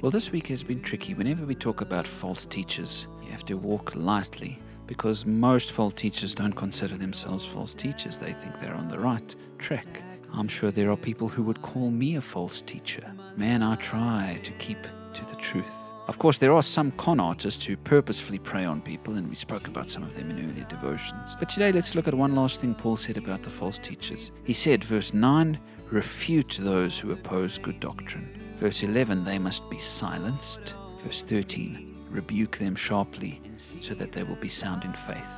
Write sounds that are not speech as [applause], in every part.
Well, this week has been tricky. Whenever we talk about false teachers, you have to walk lightly because most false teachers don't consider themselves false teachers. They think they're on the right track. I'm sure there are people who would call me a false teacher. Man, I try to keep to the truth. Of course, there are some con artists who purposefully prey on people, and we spoke about some of them in earlier devotions. But today, let's look at one last thing Paul said about the false teachers. He said, verse 9, refute those who oppose good doctrine. Verse 11, they must be silenced. Verse 13, rebuke them sharply so that they will be sound in faith.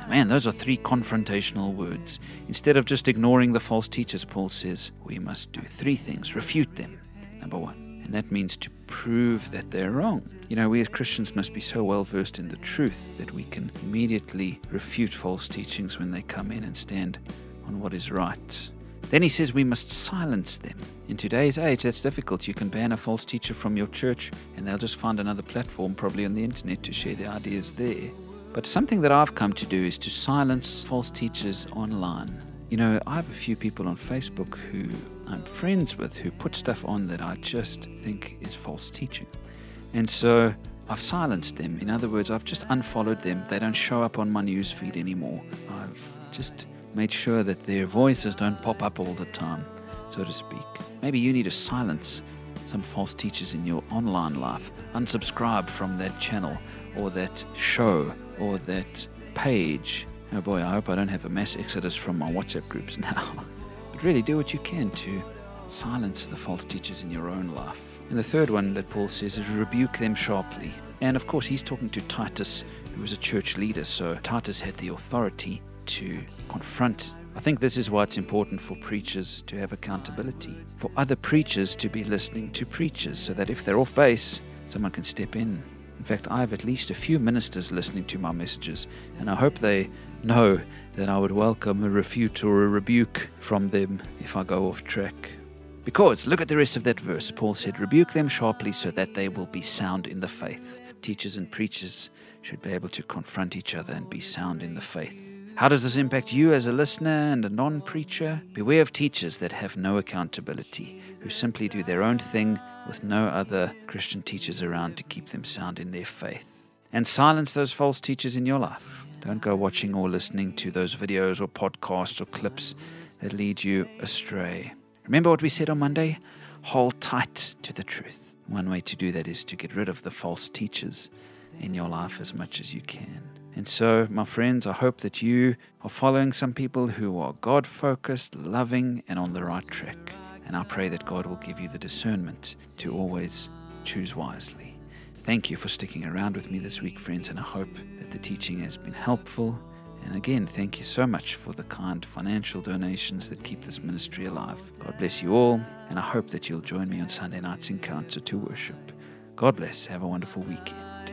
Now, man, those are three confrontational words. Instead of just ignoring the false teachers, Paul says, we must do three things refute them. Number one, and that means to prove that they're wrong. You know, we as Christians must be so well versed in the truth that we can immediately refute false teachings when they come in and stand on what is right. Then he says we must silence them. In today's age, that's difficult. You can ban a false teacher from your church, and they'll just find another platform, probably on the internet, to share their ideas there. But something that I've come to do is to silence false teachers online. You know, I have a few people on Facebook who I'm friends with who put stuff on that I just think is false teaching. And so I've silenced them. In other words, I've just unfollowed them. They don't show up on my news feed anymore. I've just made sure that their voices don't pop up all the time, so to speak. Maybe you need to silence some false teachers in your online life. Unsubscribe from that channel or that show or that page. Oh boy, I hope I don't have a mass exodus from my WhatsApp groups [laughs] now. But really, do what you can to silence the false teachers in your own life. And the third one that Paul says is rebuke them sharply. And of course, he's talking to Titus, who was a church leader, so Titus had the authority to confront. I think this is why it's important for preachers to have accountability, for other preachers to be listening to preachers, so that if they're off base, someone can step in. In fact, I have at least a few ministers listening to my messages, and I hope they know that I would welcome a refute or a rebuke from them if I go off track. Because, look at the rest of that verse. Paul said, Rebuke them sharply so that they will be sound in the faith. Teachers and preachers should be able to confront each other and be sound in the faith. How does this impact you as a listener and a non preacher? Beware of teachers that have no accountability, who simply do their own thing with no other Christian teachers around to keep them sound in their faith. And silence those false teachers in your life. Don't go watching or listening to those videos or podcasts or clips that lead you astray. Remember what we said on Monday? Hold tight to the truth. One way to do that is to get rid of the false teachers in your life as much as you can. And so, my friends, I hope that you are following some people who are God focused, loving, and on the right track. And I pray that God will give you the discernment to always choose wisely. Thank you for sticking around with me this week, friends, and I hope that the teaching has been helpful. And again, thank you so much for the kind financial donations that keep this ministry alive. God bless you all, and I hope that you'll join me on Sunday night's encounter to worship. God bless. Have a wonderful weekend.